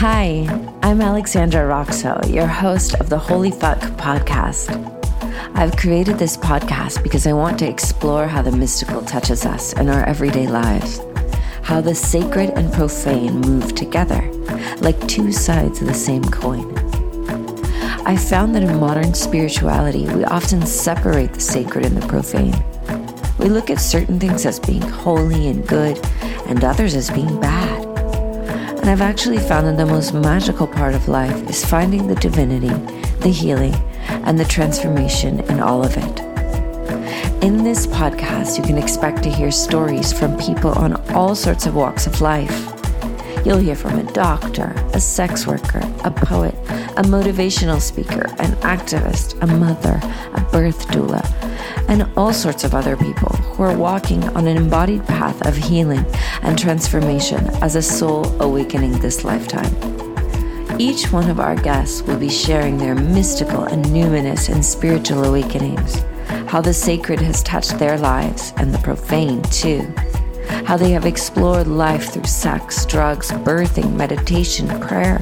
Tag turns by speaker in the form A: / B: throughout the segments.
A: Hi, I'm Alexandra Roxo, your host of the Holy Fuck podcast. I've created this podcast because I want to explore how the mystical touches us in our everyday lives, how the sacred and profane move together like two sides of the same coin. I found that in modern spirituality, we often separate the sacred and the profane. We look at certain things as being holy and good, and others as being bad. And I've actually found that the most magical part of life is finding the divinity, the healing, and the transformation in all of it. In this podcast, you can expect to hear stories from people on all sorts of walks of life. You'll hear from a doctor, a sex worker, a poet, a motivational speaker, an activist, a mother, a birth doula, and all sorts of other people who are walking on an embodied path of healing and transformation as a soul awakening this lifetime. Each one of our guests will be sharing their mystical and numinous and spiritual awakenings, how the sacred has touched their lives and the profane too how they have explored life through sex, drugs, birthing, meditation, prayer,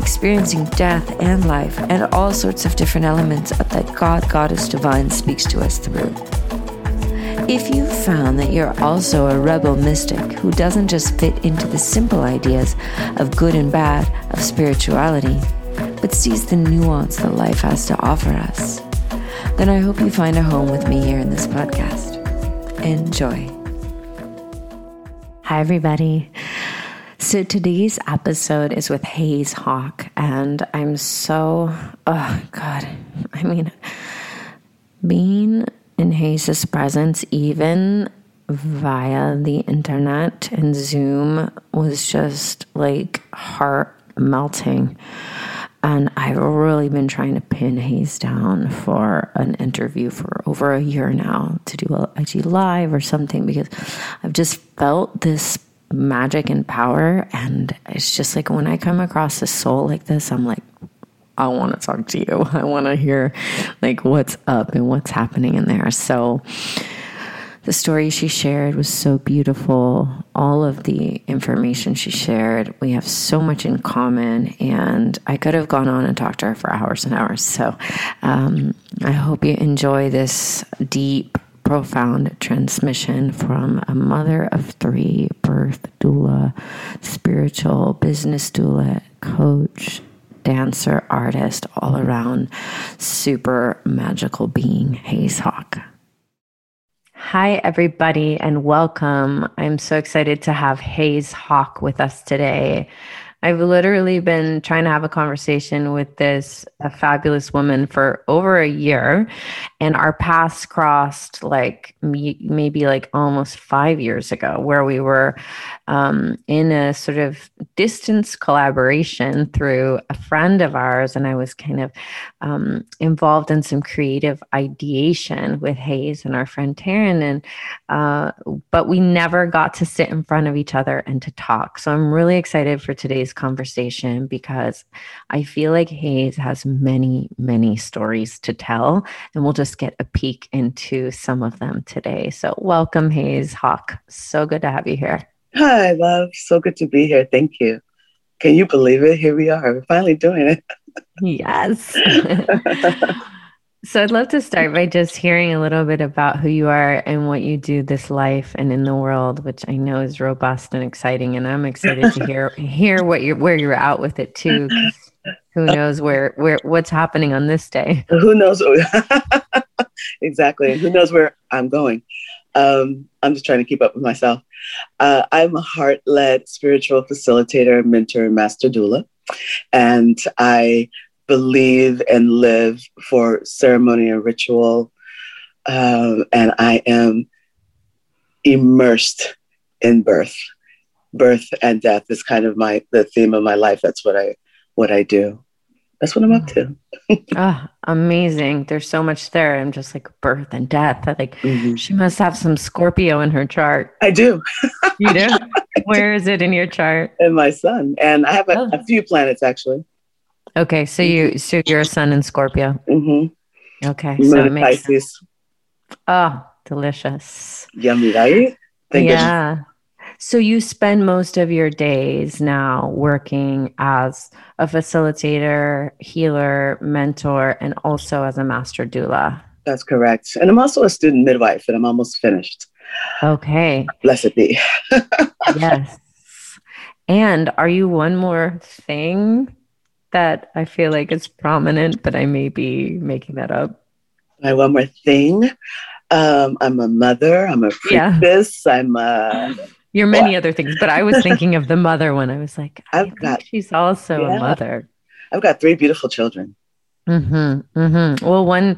A: experiencing death and life, and all sorts of different elements that God, Goddess Divine speaks to us through. If you found that you're also a rebel mystic who doesn't just fit into the simple ideas of good and bad of spirituality, but sees the nuance that life has to offer us, then I hope you find a home with me here in this podcast. Enjoy. Hi, everybody. So today's episode is with Hayes Hawk, and I'm so, oh God, I mean, being in Hayes' presence, even via the internet and Zoom, was just like heart melting. And I've really been trying to pin Hayes down for an interview for over a year now to do a IG live or something because I've just felt this magic and power. And it's just like when I come across a soul like this, I'm like, I want to talk to you. I want to hear like what's up and what's happening in there. So the story she shared was so beautiful. All of the information she shared, we have so much in common. And I could have gone on and talked to her for hours and hours. So um, I hope you enjoy this deep, profound transmission from a mother of three, birth doula, spiritual business doula, coach, dancer, artist, all around super magical being, Hayes Hawk. Hi, everybody, and welcome. I'm so excited to have Hayes Hawk with us today. I've literally been trying to have a conversation with this fabulous woman for over a year, and our paths crossed like maybe like almost five years ago, where we were um, in a sort of distance collaboration through a friend of ours, and I was kind of um, involved in some creative ideation with Hayes and our friend Taryn, and uh, but we never got to sit in front of each other and to talk. So I'm really excited for today's conversation because I feel like Hayes has many, many stories to tell, and we'll just get a peek into some of them today. So, welcome, Hayes Hawk. So good to have you here.
B: Hi, love. So good to be here. Thank you. Can you believe it? Here we are. We're finally doing it.
A: yes. So I'd love to start by just hearing a little bit about who you are and what you do this life and in the world, which I know is robust and exciting. And I'm excited to hear hear what you're where you're out with it too. Who knows where where what's happening on this day?
B: Who knows? exactly. Who knows where I'm going? Um, I'm just trying to keep up with myself. Uh, I'm a heart led spiritual facilitator, mentor, master doula. And I believe and live for ceremony and ritual. Um, and I am immersed in birth. Birth and death is kind of my the theme of my life. That's what I what I do. That's what I'm up to.
A: oh, amazing. There's so much there. I'm just like birth and death. I like mm-hmm. she must have some Scorpio in her chart.
B: I do.
A: you do? Where is it in your chart?
B: In my sun. And I have a, oh. a few planets actually.
A: Okay, so you so you're a sun in Scorpio.
B: Mm-hmm.
A: Okay, so it makes Pisces. Sense. Oh, delicious.
B: Yummy, right?
A: Thank yeah. You. So you spend most of your days now working as a facilitator, healer, mentor, and also as a master doula.
B: That's correct. And I'm also a student midwife, and I'm almost finished.
A: Okay.
B: Blessed be.
A: yes. And are you one more thing that I feel like is prominent, but I may be making that up?
B: My one more thing. Um, I'm a mother. I'm a priestess. Yeah. I'm a.
A: You're many other things, but I was thinking of the mother when I was like, I've got. She's also yeah. a mother.
B: I've got three beautiful children.
A: Mm-hmm, mm-hmm. Well, one,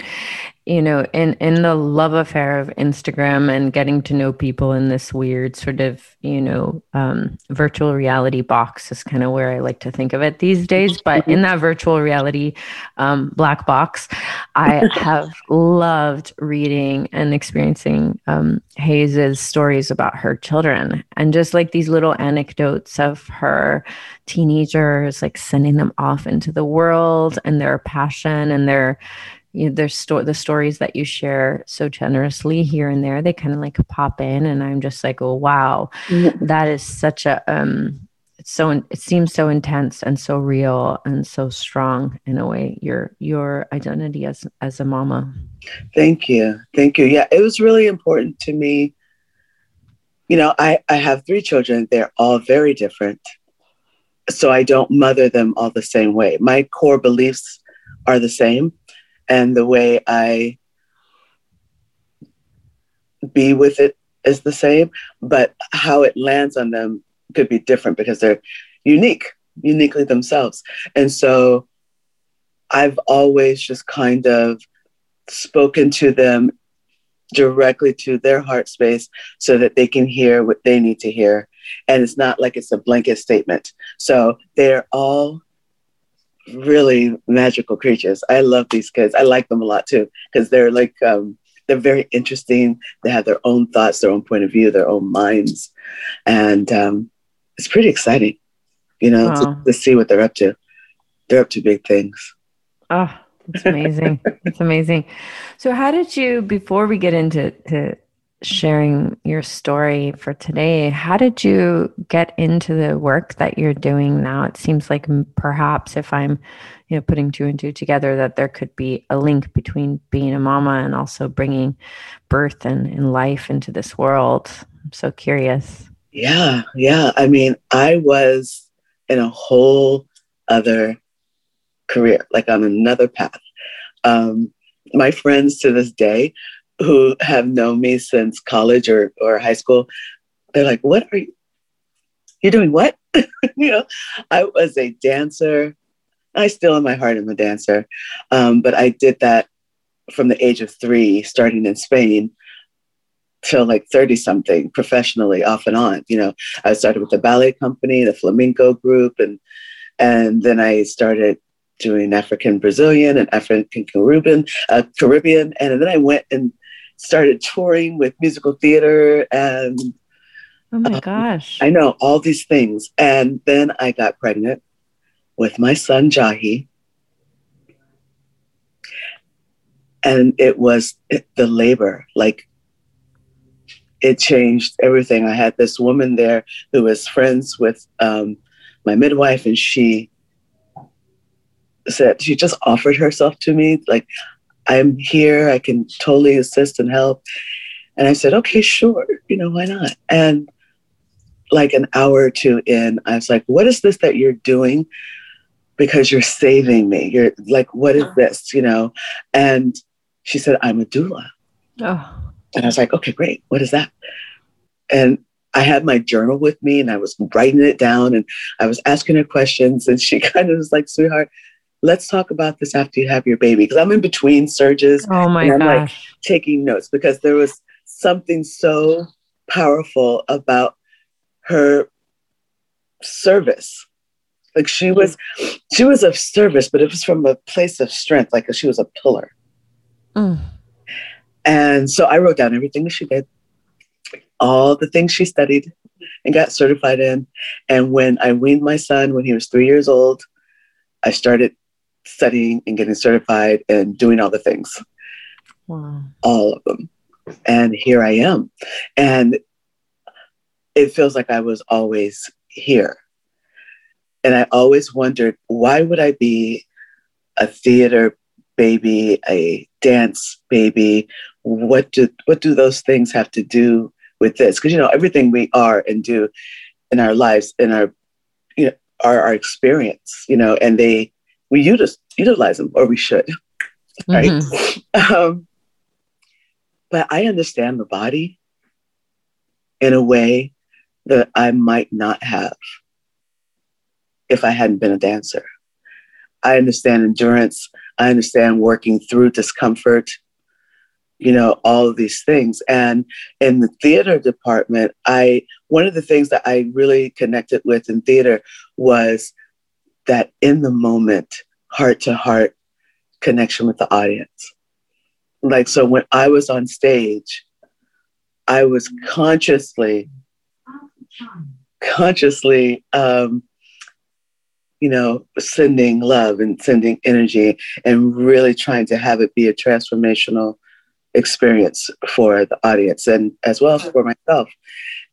A: you know, in in the love affair of Instagram and getting to know people in this weird sort of, you know, um, virtual reality box is kind of where I like to think of it these days. But in that virtual reality um, black box, I have loved reading and experiencing um, Hayes's stories about her children and just like these little anecdotes of her teenagers, like sending them off into the world and their passion and their you know, there's sto- the stories that you share so generously here and there they kind of like pop in and i'm just like oh wow. Mm-hmm. that is such a um it's so it seems so intense and so real and so strong in a way your your identity as as a mama.
B: Thank you. Thank you. Yeah it was really important to me. You know i i have three children. They're all very different so i don't mother them all the same way. My core beliefs are the same and the way I be with it is the same, but how it lands on them could be different because they're unique, uniquely themselves. And so I've always just kind of spoken to them directly to their heart space so that they can hear what they need to hear. And it's not like it's a blanket statement. So they're all really magical creatures. I love these kids. I like them a lot too because they're like um, they're very interesting. They have their own thoughts, their own point of view, their own minds, and um, it's pretty exciting, you know, wow. to, to, see what they're up to. They're up to big things.
A: Oh, it's amazing! it's amazing. So, how did you? Before we get into to sharing your story for today. How did you get into the work that you're doing now? It seems like perhaps if I'm, you know, putting two and two together, that there could be a link between being a mama and also bringing birth and, and life into this world. I'm so curious.
B: Yeah, yeah. I mean, I was in a whole other career, like on another path. Um, my friends to this day who have known me since college or, or high school, they're like, what are you, you're doing what? you know, I was a dancer. I still in my heart am a dancer. Um, but I did that from the age of three, starting in Spain till like 30 something professionally off and on. You know, I started with the ballet company, the flamenco group, and and then I started doing African Brazilian and African Caribbean, uh, Caribbean, and then I went and started touring with musical theater and
A: oh my um, gosh.
B: I know all these things. And then i got pregnant with my son jahi. And it was the labor like it changed everything. I had this woman there who was friends with um, my midwife and she said she just offered herself to me like I'm here. I can totally assist and help. And I said, okay, sure. You know, why not? And like an hour or two in, I was like, what is this that you're doing? Because you're saving me. You're like, what is uh-huh. this? You know? And she said, I'm a doula. Oh. And I was like, okay, great. What is that? And I had my journal with me and I was writing it down and I was asking her questions. And she kind of was like, sweetheart, let's talk about this after you have your baby because i'm in between surges
A: oh my
B: and i'm like taking notes because there was something so powerful about her service. Like she was she was of service but it was from a place of strength like she was a pillar. Mm. and so i wrote down everything that she did all the things she studied and got certified in. And when i weaned my son when he was three years old i started studying and getting certified and doing all the things. Wow. All of them. And here I am. And it feels like I was always here. And I always wondered why would I be a theater baby, a dance baby? What do what do those things have to do with this? Because you know everything we are and do in our lives, in our you know our, our experience, you know, and they we utilize utilize them or we should, right? Mm-hmm. Um, but I understand the body in a way that I might not have if I hadn't been a dancer. I understand endurance. I understand working through discomfort, you know, all of these things. And in the theater department, I one of the things that I really connected with in theater was that in the moment, heart to heart connection with the audience. Like so when I was on stage, I was consciously consciously um, you know, sending love and sending energy and really trying to have it be a transformational experience for the audience and as well as for myself.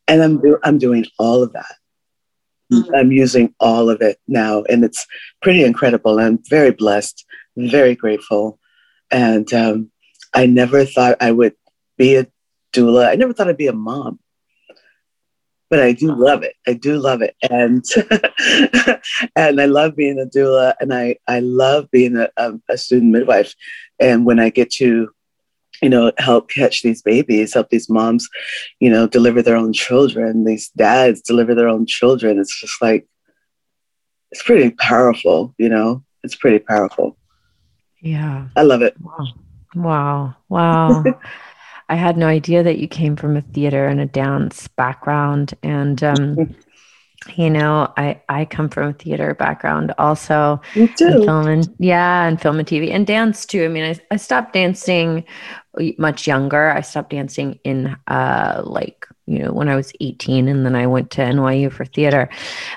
B: And I'm, do- I'm doing all of that. Mm-hmm. I'm using all of it now, and it's pretty incredible. I'm very blessed, very grateful. And um, I never thought I would be a doula. I never thought I'd be a mom but I do love it. I do love it, and and I love being a doula, and I I love being a, a, a student midwife. And when I get to, you know, help catch these babies, help these moms, you know, deliver their own children, these dads deliver their own children. It's just like it's pretty powerful, you know. It's pretty powerful.
A: Yeah,
B: I love it.
A: Wow, wow, wow. I had no idea that you came from a theater and a dance background. And, um, you know, I, I come from a theater background also.
B: You do.
A: film and, yeah, and film and TV and dance too. I mean, I, I stopped dancing much younger. I stopped dancing in uh, like you know, when I was 18. And then I went to NYU for theater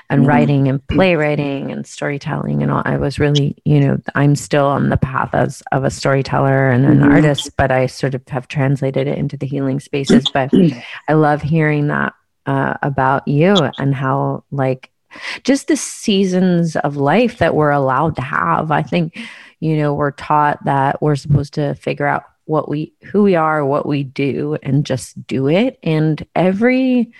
A: and mm-hmm. writing and playwriting and storytelling. And all. I was really, you know, I'm still on the path as of a storyteller and an mm-hmm. artist, but I sort of have translated it into the healing spaces. But I love hearing that uh, about you and how, like, just the seasons of life that we're allowed to have. I think, you know, we're taught that we're supposed to figure out what we who we are what we do and just do it. And every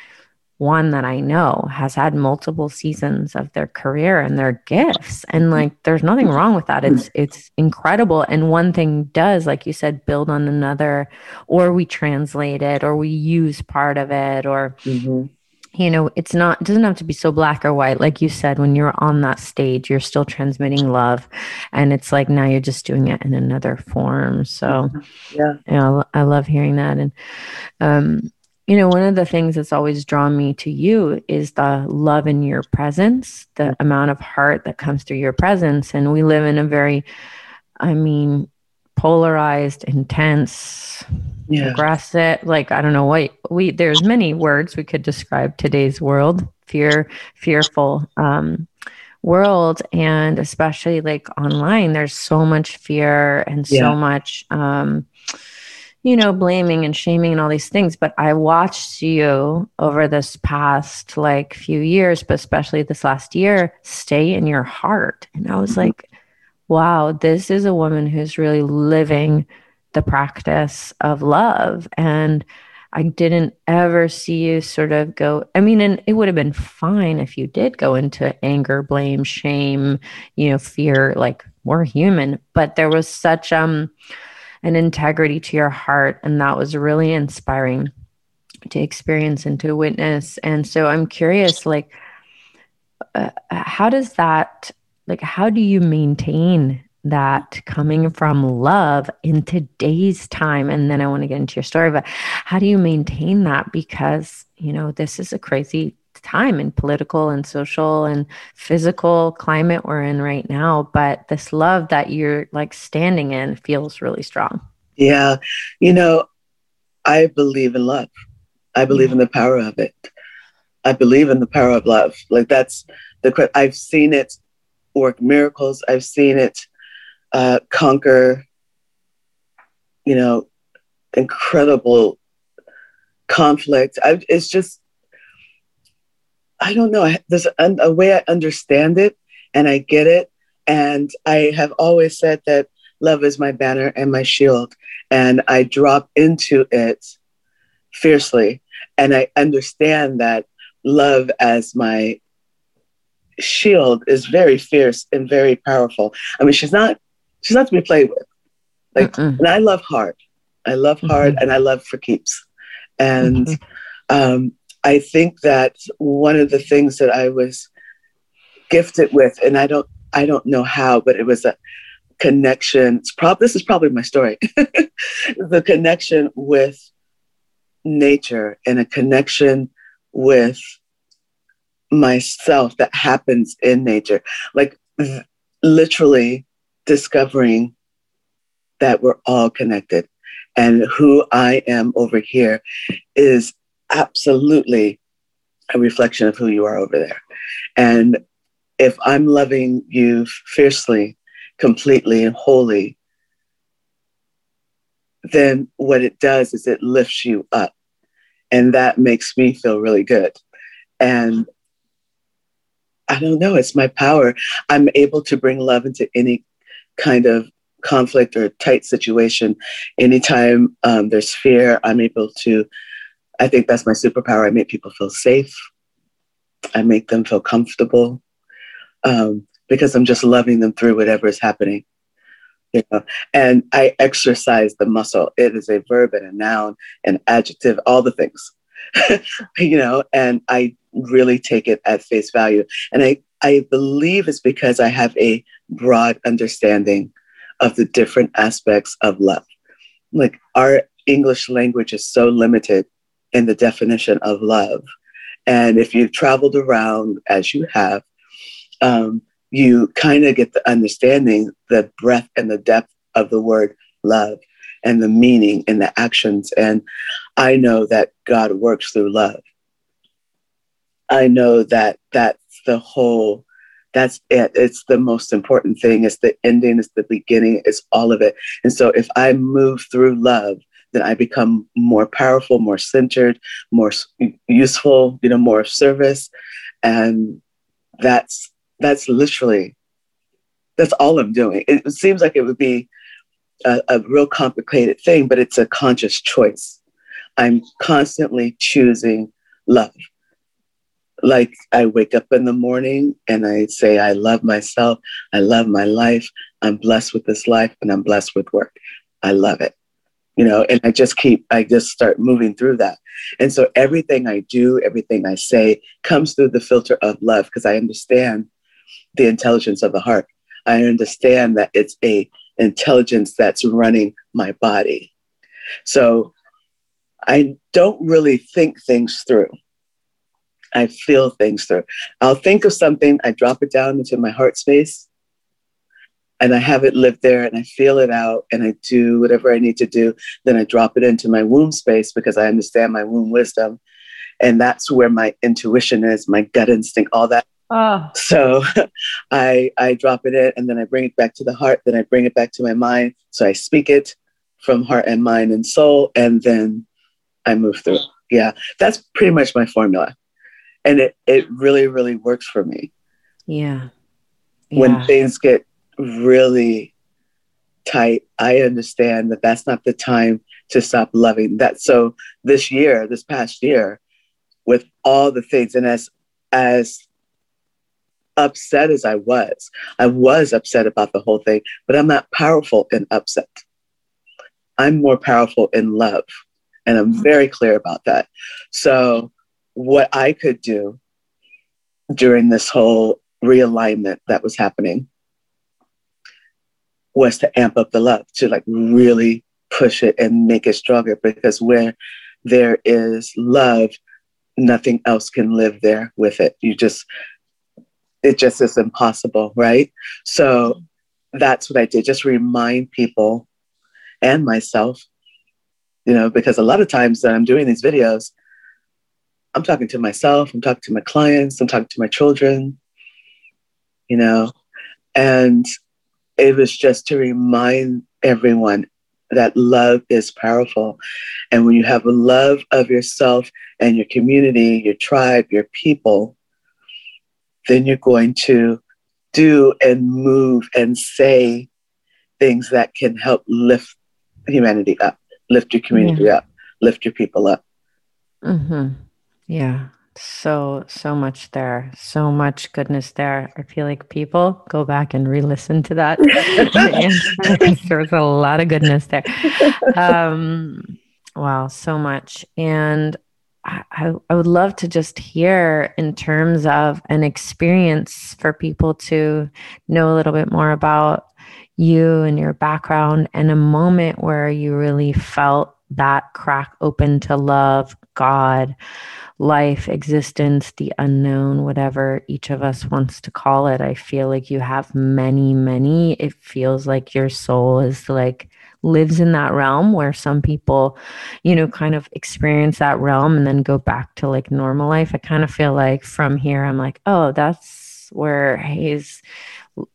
A: one that i know has had multiple seasons of their career and their gifts. And like there's nothing wrong with that. It's it's incredible. And one thing does like you said build on another or we translate it or we use part of it or mm-hmm you know it's not it doesn't have to be so black or white. Like you said when you're on that stage you're still transmitting love. And it's like now you're just doing it in another form. So
B: yeah.
A: you know, i love hearing that. And um you know one of the things that's always drawn me to you is the love in your presence the amount of heart that comes through your presence. And we live in a very i mean polarized intense yeah. aggressive like i don't know what we there's many words we could describe today's world fear fearful um world and especially like online there's so much fear and yeah. so much um you know blaming and shaming and all these things but i watched you over this past like few years but especially this last year stay in your heart and i was mm-hmm. like wow this is a woman who's really living the practice of love. And I didn't ever see you sort of go. I mean, and it would have been fine if you did go into anger, blame, shame, you know, fear. Like we're human, but there was such um an integrity to your heart, and that was really inspiring to experience and to witness. And so I'm curious, like, uh, how does that, like, how do you maintain that coming from love in today's time? And then i want to get into your story but how do you maintain that? Because you know this is a crazy time in political and social and physical climate we're in right now but this love that you're like standing in feels really strong.
B: Yeah you know i believe in love. I believe in the power of it. I believe in the power of love. Like that's the i've seen it work miracles i've seen it uh, conquer, you know, incredible conflict. I, it's just, I don't know. There's a, a way I understand it and I get it. And I have always said that love is my banner and my shield. And I drop into it fiercely. And I understand that love as my shield is very fierce and very powerful. I mean, she's not she's not to be played with. Like, Mm-mm. and I love hard. I love hard, mm-hmm. and I love for keeps. And mm-hmm. um, I think that one of the things that I was gifted with, and I don't I don't know how, but it was a connection. It's prob- this is probably my story. the connection with nature and a connection with myself that happens in nature. Like literally discovering that we're all connected and who I am over here is absolutely a reflection of who you are over there. And if I'm loving you fiercely, completely, and wholly, then what it does is it lifts you up. And that makes me feel really good. And I don't know, it's my power. I'm able to bring love into any kind of conflict or tight situation. Anytime um, there's fear, I'm able to, I think that's my superpower. I make people feel safe, I make them feel comfortable um, because I'm just loving them through whatever is happening. You know, and I exercise the muscle. It is a verb and a noun, an adjective, all the things. you know, and I really take it at face value. And I, I believe it's because I have a broad understanding of the different aspects of love. Like our English language is so limited in the definition of love. And if you've traveled around as you have, um, you kind of get the understanding, the breadth and the depth of the word love and the meaning and the actions. And I know that God works through love. I know that that's the whole, that's it. It's the most important thing. It's the ending, it's the beginning, it's all of it. And so if I move through love, then I become more powerful, more centered, more useful, you know, more of service. And that's that's literally that's all I'm doing. It seems like it would be a, a real complicated thing, but it's a conscious choice. I'm constantly choosing love. Like I wake up in the morning and I say, I love myself. I love my life. I'm blessed with this life and I'm blessed with work. I love it. You know, and I just keep, I just start moving through that. And so everything I do, everything I say comes through the filter of love because I understand the intelligence of the heart. I understand that it's a intelligence that's running my body. So I don't really think things through. I feel things through. I'll think of something, I drop it down into my heart space, and I have it live there and I feel it out and I do whatever I need to do. Then I drop it into my womb space because I understand my womb wisdom. And that's where my intuition is, my gut instinct, all that Oh. So I I drop it in and then I bring it back to the heart, then I bring it back to my mind. So I speak it from heart and mind and soul, and then I move through. Yeah, that's pretty much my formula. And it, it really, really works for me.
A: Yeah. yeah.
B: When things get really tight, I understand that that's not the time to stop loving that. So this year, this past year, with all the things, and as as upset as I was. I was upset about the whole thing, but I'm not powerful in upset. I'm more powerful in love. And I'm mm-hmm. very clear about that. So, what I could do during this whole realignment that was happening was to amp up the love, to like really push it and make it stronger because where there is love, nothing else can live there with it. You just it just is impossible, right? So that's what I did, just remind people and myself, you know, because a lot of times that I'm doing these videos, I'm talking to myself, I'm talking to my clients, I'm talking to my children, you know, and it was just to remind everyone that love is powerful. And when you have a love of yourself and your community, your tribe, your people, then you're going to do and move and say things that can help lift humanity up, lift your community yeah. up, lift your people up.
A: Mm-hmm. Yeah. So, so much there. So much goodness there. I feel like people go back and re listen to that. There's a lot of goodness there. Um, wow, so much. And I, I would love to just hear in terms of an experience for people to know a little bit more about you and your background and a moment where you really felt that crack open to love, God, life, existence, the unknown, whatever each of us wants to call it. I feel like you have many, many. It feels like your soul is like lives in that realm where some people, you know, kind of experience that realm and then go back to like normal life. I kind of feel like from here, I'm like, oh, that's where he's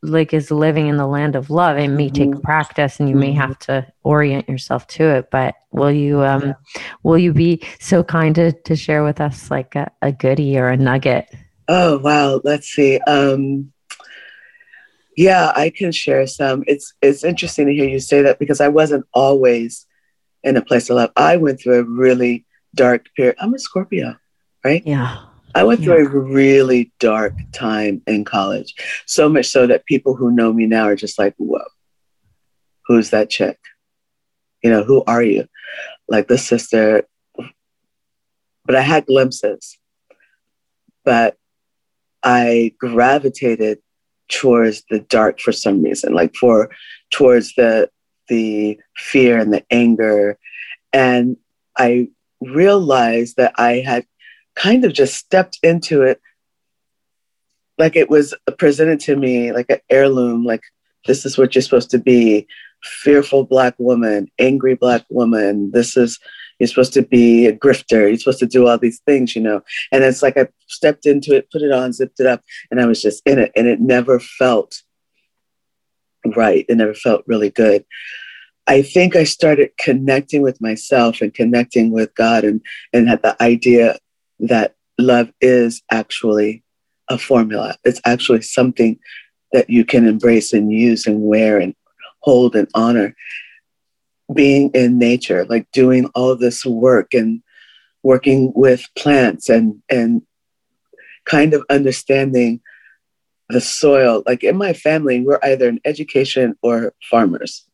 A: like is living in the land of love it may take mm-hmm. practice and you may have to orient yourself to it but will you um will you be so kind to, to share with us like a, a goodie or a nugget?
B: Oh wow. Let's see. Um yeah i can share some. It's it's interesting to hear you say that because i wasn't always in a place of love. I went through a really dark period i'm a scorpio right?
A: Yeah
B: I went through yeah. a really dark time in college, so much so that people who know me now are just like, whoa, who's that chick? You know, who are you? Like the sister. But I had glimpses, but I gravitated towards the dark for some reason, like for towards the the fear and the anger. And I realized that I had kind of just stepped into it like it was presented to me like an heirloom, like this is what you're supposed to be fearful black woman, angry black woman. This is, you're supposed to be a grifter. You're supposed to do all these things, you know. And it's like I stepped into it, put it on, zipped it up, and I was just in it. And it never felt right. It never felt really good. I think I started connecting with myself and connecting with God and, and had the idea that love is actually a formula. It's actually something that you can embrace and use and wear and hold and honor. Being in nature, like doing all this work and working with plants and and kind of understanding the soil. Like in my family, we're either in education or farmers.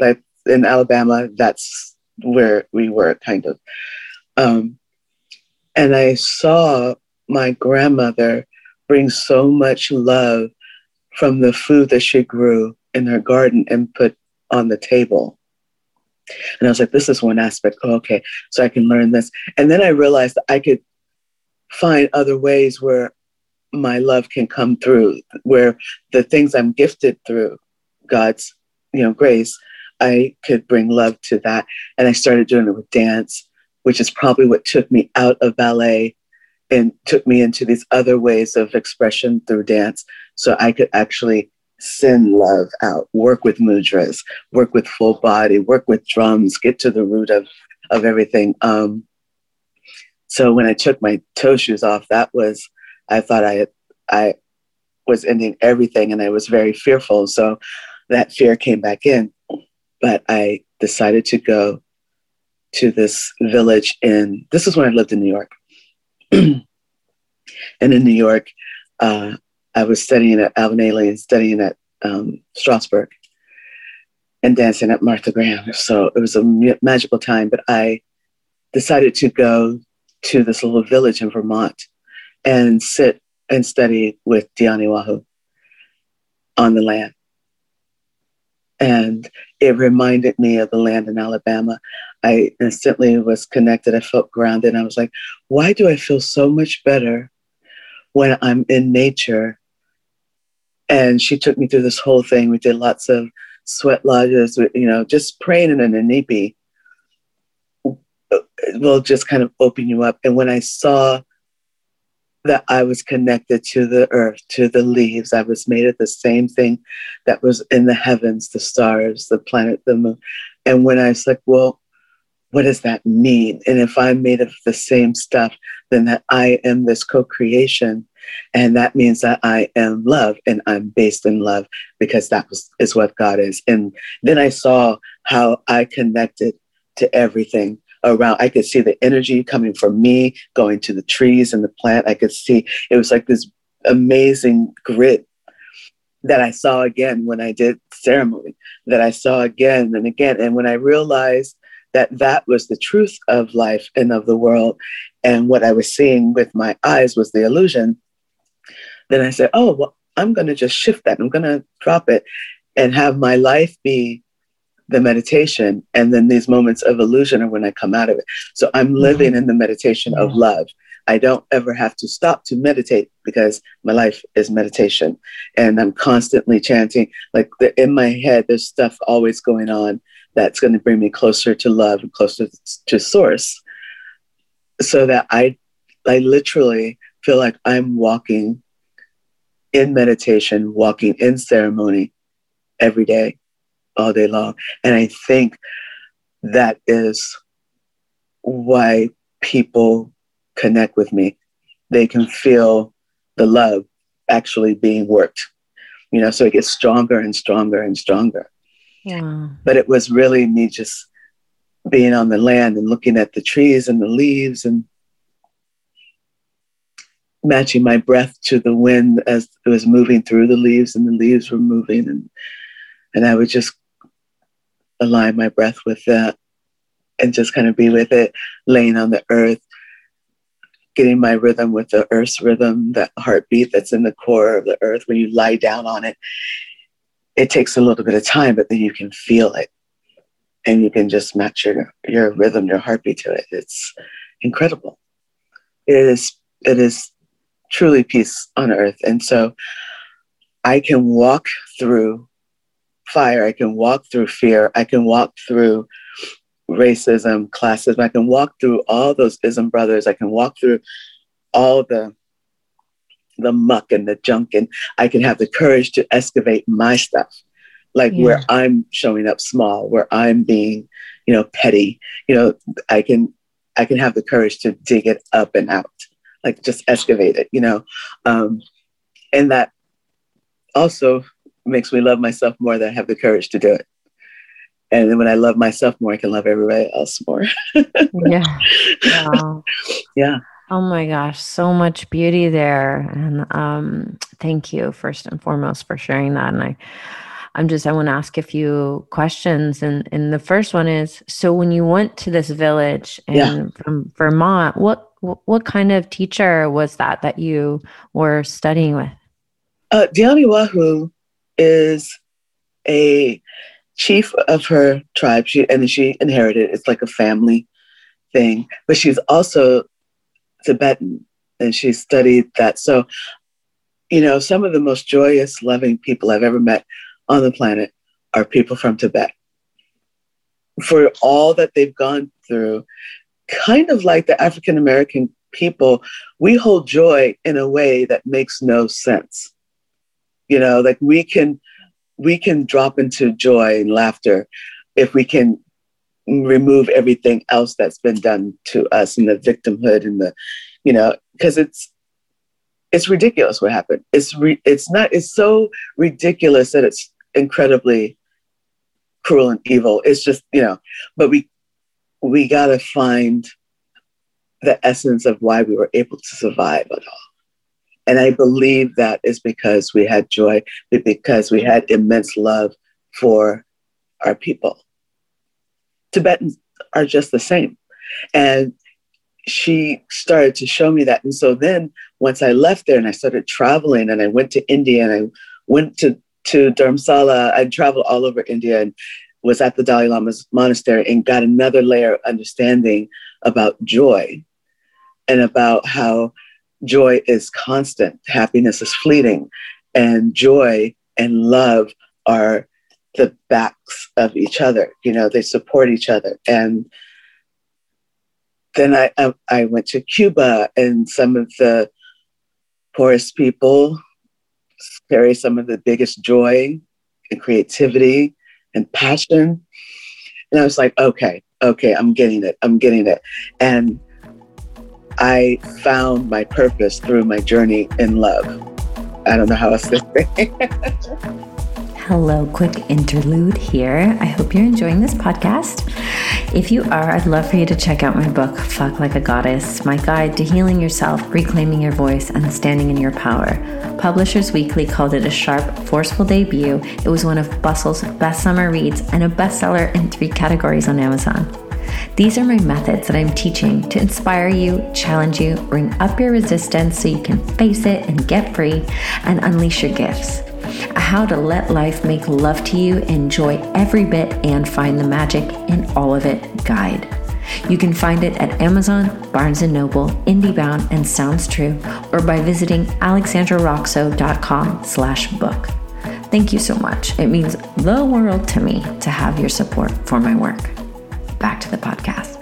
B: Like in Alabama, that's where we were kind of. Um, and I saw my grandmother bring so much love from the food that she grew in her garden and put on the table. And I was like, this is one aspect. Oh, okay, so I can learn this. And then I realized I could find other ways where my love can come through, where the things I'm gifted through God's, you know, grace, I could bring love to that. And I started doing it with dance which is probably what took me out of ballet and took me into these other ways of expression through dance. So I could actually send love out, work with mudras, work with full body, work with drums, get to the root of, of everything. Um, so when I took my toe shoes off, that was, I thought I, I was ending everything and I was very fearful. So that fear came back in, but I decided to go to this village and this is when I lived in New York. and in New York, uh, I was studying at Alvin Ailey and studying at um, Strasberg and dancing at Martha Graham. So it was a magical time, but I decided to go to this little village in Vermont and sit and study with Diani Wahu on the land. And it reminded me of the land in Alabama. I instantly was connected. I felt grounded. I was like, why do I feel so much better when I'm in nature? And she took me through this whole thing. We did lots of sweat lodges, you know, just praying in an inipi will just kind of open you up. And when I saw that I was connected to the earth, to the leaves. I was made of the same thing that was in the heavens, the stars, the planet, the moon. And when I was like, well, what does that mean? And if I'm made of the same stuff, then that I am this co creation And that means that I am love and I'm based in love because that was, is what God is. And then I saw how I connected to everything around. I could see the energy coming from me going to the trees and the plant. I could see it was like this amazing grid that I saw again when I did ceremony, that I saw again and again. And when I realized that that was the truth of life and of the world, and what I was seeing with my eyes was the illusion, then I said, oh, well, I'm going to just shift that. I'm going to drop it and have my life be the meditation. And then these moments of illusion are when I come out of it. So I'm mm-hmm. living mm-hmm. in the meditation of love. I don't ever have to stop to meditate because my life is meditation. And I'm constantly chanting, like the, in my head, there's stuff always going on that's going to bring me closer to love and closer to source. So that I, I literally feel like I'm walking in meditation, walking in ceremony every day, all day long. And I think that is why people connect with me. They can feel the love actually being worked, you know, so it gets stronger and stronger and stronger. But it was really me just being on the land and looking at the trees and the leaves and matching my breath to the wind as it was moving through the leaves and the leaves were moving and and I would just align my breath with that and just kind of be with it laying on the earth getting my rhythm with the earth's rhythm that heartbeat that's in the core of the earth when you lie down on it it takes a little bit of time but then you can feel it. And you can just match your your rhythm your heartbeat to it. It's incredible. It is it is truly peace on earth. And so I can walk through fire, I can walk through fear, I can walk through racism, classism, I can walk through all those ism brothers, I can walk through all the the muck and the junk and I can have the courage to excavate my stuff. Like yeah. where I'm showing up small, where I'm being, you know, petty, you know, I can I can have the courage to dig it up and out like just excavate it, you know. Um, and that also makes me love myself more that I have the courage to do it. And then when I love myself more, I can love everybody else more.
A: yeah. Wow.
B: Yeah.
A: Oh my gosh, so much beauty there. And um, thank you first and foremost for sharing that. And I I'm just I want to ask a few questions. And and the first one is so when you went to this village in yeah. from Vermont, what what kind of teacher was that that you were studying with?
B: Uh, Diani Wahu is a chief of her tribe, she, and she inherited. It's like a family thing, but she's also Tibetan, and she studied that. So, you know, some of the most joyous, loving people I've ever met on the planet are people from Tibet. For all that they've gone through, kind of like the African American people, we hold joy in a way that makes no sense. You know, like we can we can drop into joy and laughter if we can remove everything else that's been done to us and the victimhood and the you know because it's it's ridiculous what happened it's re- it's not it's so ridiculous that it's incredibly cruel and evil it's just you know but we we got to find the essence of why we were able to survive at all. And I believe that is because we had joy, because we had immense love for our people. Tibetans are just the same. And she started to show me that. And so then once I left there and I started traveling and I went to India and I went to, to Dharamsala, I traveled all over India and was at the Dalai Lama's monastery and got another layer of understanding about joy and about how joy is constant, happiness is fleeting, and joy and love are the backs of each other. You know, they support each other. And then I, I, I went to Cuba, and some of the poorest people carry some of the biggest joy and creativity and passion. And I was like, okay, okay, I'm getting it. I'm getting it. And I found my purpose through my journey in love. I don't know how else to say.
A: Hello, quick interlude here. I hope you're enjoying this podcast. If you are, I'd love for you to check out my book, Fuck Like a Goddess, my guide to healing yourself, reclaiming your voice, and standing in your power. Publishers Weekly called it a sharp, forceful debut. It was one of Bustle's best summer reads and a bestseller in three categories on Amazon. These are my methods that I'm teaching to inspire you, challenge you, bring up your resistance so you can face it and get free and unleash your gifts. How to let life make love to you, enjoy every bit, and find the magic in all of it guide. You can find it at Amazon, Barnes & Noble, IndieBound, and Sounds True, or by visiting alexandraroxo.com slash book. Thank you so much. It means the world to me to have your support for my work back to the podcast.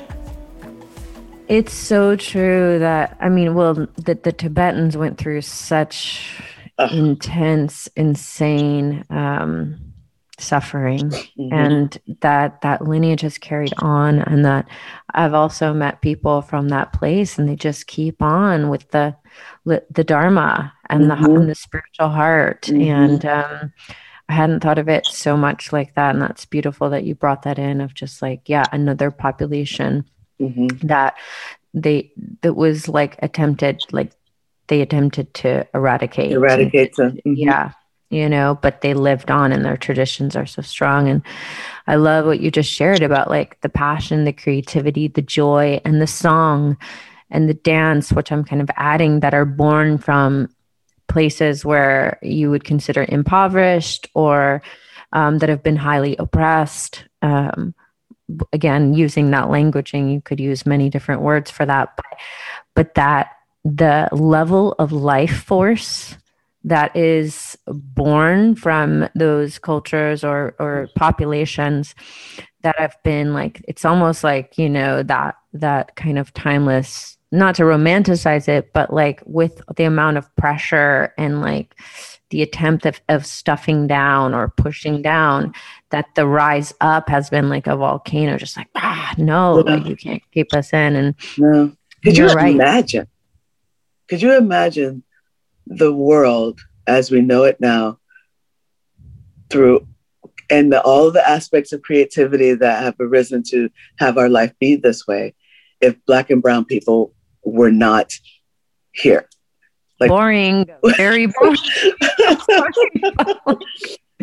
A: It's so true that, I mean, well, that the Tibetans went through such intense, insane um, suffering, mm-hmm. and that that lineage has carried on, and that I've also met people from that place, and they just keep on with the the Dharma and mm-hmm. the and the spiritual heart, mm-hmm. and um, I hadn't thought of it so much like that. And that's beautiful that you brought that in of just like, yeah, another population mm-hmm. that they, that was like attempted, like they attempted to eradicate.
B: Eradicate. And,
A: mm-hmm. Yeah. You know, but they lived on and their traditions are so strong. And I love what you just shared about like the passion, the creativity, the joy, and the song and the dance, which I'm kind of adding that are born from places where you would consider impoverished or um, that have been highly oppressed. Um, again, using that languaging, you could use many different words for that, but, but that the level of life force that is born from those cultures or or populations that have been like it's almost like you know that that kind of timeless not to romanticize it, but like with the amount of pressure and like the attempt of, of stuffing down or pushing down, that the rise up has been like a volcano, just like, ah, no, yeah. like you can't keep us in. And
B: no. could you right. imagine? Could you imagine the world as we know it now through and the, all the aspects of creativity that have arisen to have our life be this way if black and brown people were not here.
A: Like, boring, very boring.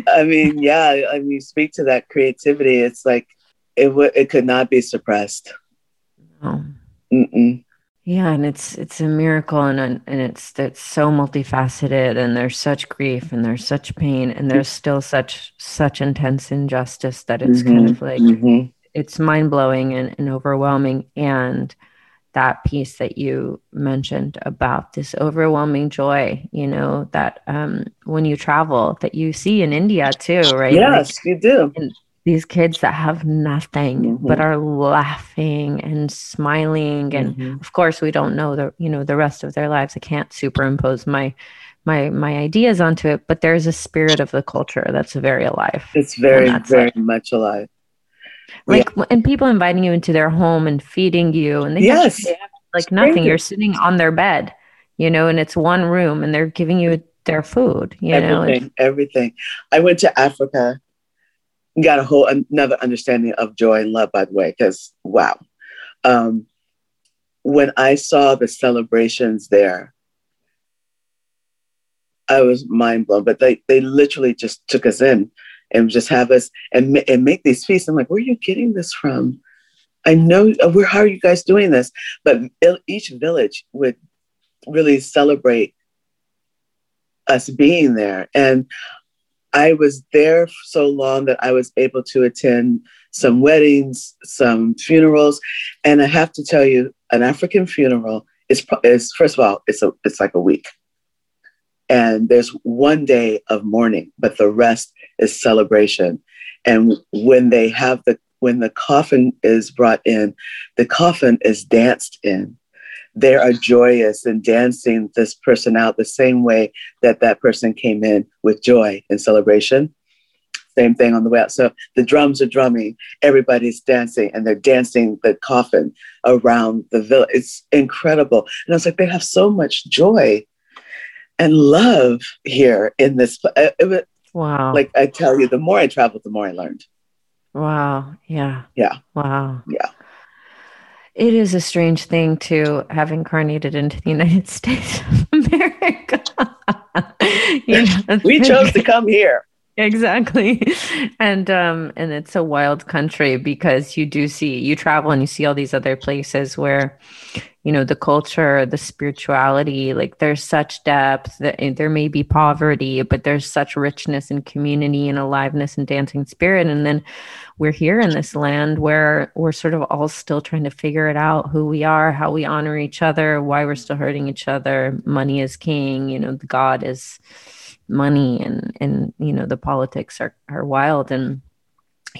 B: I mean, yeah, I mean, speak to that creativity. It's like it w- it could not be suppressed.
A: No. Mm-mm. Yeah, and it's it's a miracle, and and it's it's so multifaceted, and there's such grief, and there's such pain, and there's still such such intense injustice that it's mm-hmm. kind of like mm-hmm. it's mind blowing and, and overwhelming, and that piece that you mentioned about this overwhelming joy, you know, that um, when you travel, that you see in India too, right?
B: Yes, like, you do.
A: These kids that have nothing mm-hmm. but are laughing and smiling, and mm-hmm. of course, we don't know the you know the rest of their lives. I can't superimpose my my my ideas onto it, but there's a spirit of the culture that's very alive.
B: It's very very like, much alive
A: like yeah. and people inviting you into their home and feeding you and they
B: yes.
A: have, like nothing you're sitting on their bed you know and it's one room and they're giving you their food you
B: everything,
A: know
B: everything i went to africa got a whole another understanding of joy and love by the way because wow um, when i saw the celebrations there i was mind blown but they they literally just took us in and just have us and, and make these feasts. I'm like, where are you getting this from? I know uh, where how are you guys doing this? But each village would really celebrate us being there. And I was there so long that I was able to attend some weddings, some funerals, and I have to tell you, an African funeral is, is first of all, it's a it's like a week, and there's one day of mourning, but the rest is celebration. And when they have the when the coffin is brought in, the coffin is danced in. They are joyous and dancing this person out the same way that that person came in with joy and celebration. same thing on the way out. So the drums are drumming, everybody's dancing, and they're dancing the coffin around the village. It's incredible. And I was like, they have so much joy and love here in this. Uh, it,
A: wow.
B: Like I tell you, the more I traveled, the more I learned.
A: Wow. Yeah.
B: Yeah.
A: Wow.
B: Yeah.
A: It is a strange thing to have incarnated into the United States of America.
B: you know, we chose to come here.
A: Exactly. And um and it's a wild country because you do see you travel and you see all these other places where you know the culture the spirituality like there's such depth that there may be poverty but there's such richness and community and aliveness and dancing spirit. And then we're here in this land where we're sort of all still trying to figure it out who we are how we honor each other why we're still hurting each other. Money is king you know god is money and and you know the politics are are wild. And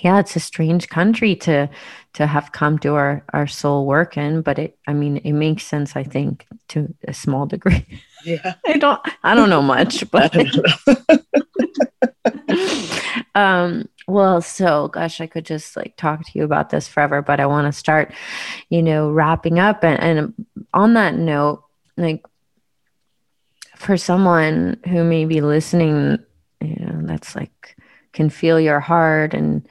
A: yeah it's a strange country to to have come to our our soul work in but it i mean it makes sense i think to a small degree.
B: Yeah.
A: I don't i don't know much but um well so gosh i could just like talk to you about this forever but i want to start you know wrapping up. And, and on that note like for someone who may be listening, you know, that's like can feel your heart and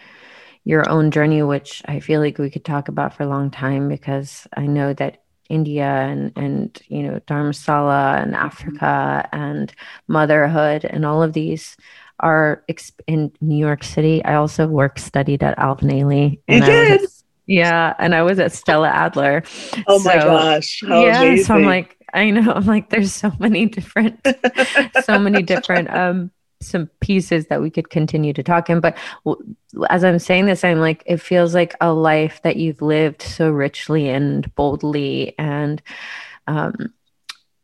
A: your own journey, which I feel like we could talk about for a long time because I know that India and and you know Dharamsala and Africa and motherhood and all of these are exp- in New York City. I also work studied at Alvin Ailey.
B: You did.
A: yeah, and I was at Stella Adler.
B: Oh so, my gosh! yeah,
A: amazing. so I'm like, I know. I'm like, there's so many different, so many different um some pieces that we could continue to talk in. But as I'm saying this, I'm like, it feels like a life that you've lived so richly and boldly. And um,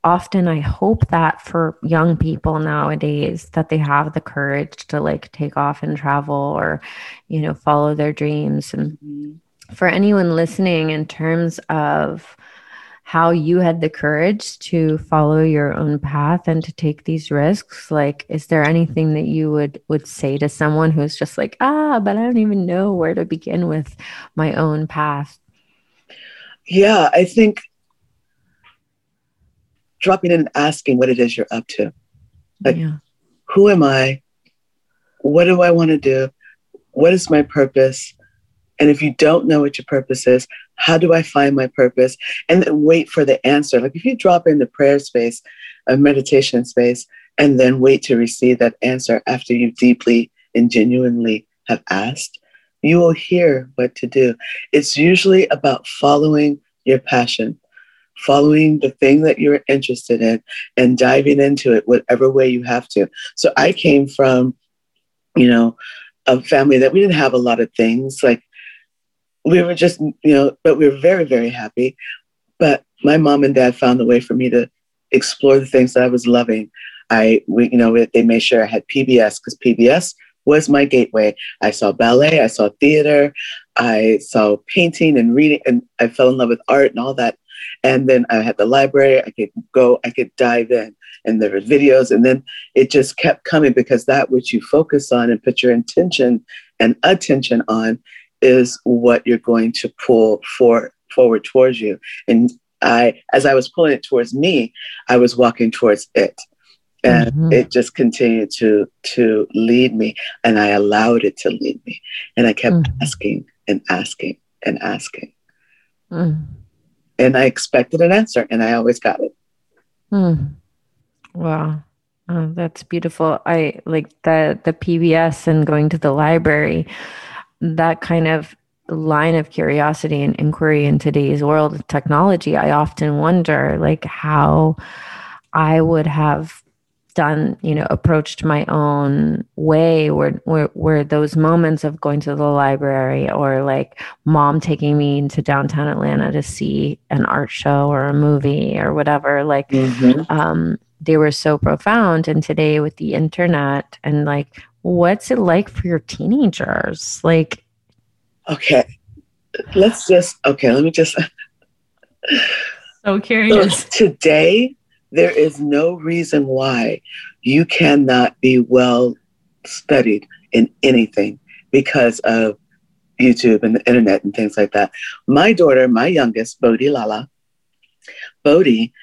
A: often I hope that for young people nowadays, that they have the courage to like take off and travel or, you know, follow their dreams. And mm-hmm. for anyone listening, in terms of, how you had the courage to follow your own path and to take these risks like is there anything that you would would say to someone who's just like ah but i don't even know where to begin with my own path
B: yeah i think dropping in and asking what it is you're up to like yeah. who am i what do i want to do what is my purpose and if you don't know what your purpose is, how do I find my purpose? And then wait for the answer. Like if you drop in the prayer space, a meditation space, and then wait to receive that answer after you deeply and genuinely have asked, you will hear what to do. It's usually about following your passion, following the thing that you're interested in, and diving into it whatever way you have to. So I came from, you know, a family that we didn't have a lot of things. Like we were just, you know, but we were very, very happy. But my mom and dad found a way for me to explore the things that I was loving. I, we, you know, they made sure I had PBS because PBS was my gateway. I saw ballet, I saw theater, I saw painting and reading, and I fell in love with art and all that. And then I had the library. I could go, I could dive in, and there were videos, and then it just kept coming because that which you focus on and put your intention and attention on is what you're going to pull for, forward towards you. And I, as I was pulling it towards me, I was walking towards it. And mm-hmm. it just continued to to lead me, and I allowed it to lead me, and I kept mm-hmm. asking and asking and asking, mm. And I expected an answer, and I always got it.
A: Mm. Wow, oh, that's beautiful. I like the the PBS and going to the library that kind of line of curiosity and inquiry in today's world of technology, I often wonder like how I would have done, you know, approached my own way where, where where those moments of going to the library or like mom taking me into downtown Atlanta to see an art show or a movie or whatever, like mm-hmm. um, they were so profound. And today with the internet and like what's it like for your teenagers? Like,
B: okay, let's just, okay, let me just.
A: so curious.
B: So today, there is no reason why you cannot be well studied in anything because of YouTube and the internet and things like that. My daughter, my youngest, Bodhi Lala, Bodhi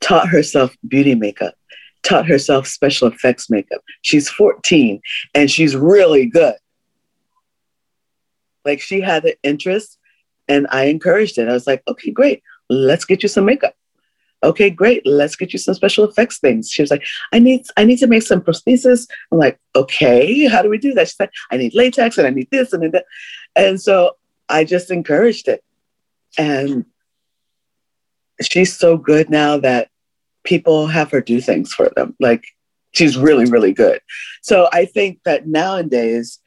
B: taught herself beauty makeup, taught herself special effects makeup. She's 14 and she's really good. Like she had an interest and I encouraged it. I was like, okay, great. Let's get you some makeup. Okay, great. Let's get you some special effects things. She was like, I need, I need to make some prosthesis. I'm like, okay, how do we do that? She said, I need latex and I need this and that. And so I just encouraged it. And she's so good now that people have her do things for them. Like she's really, really good. So I think that nowadays,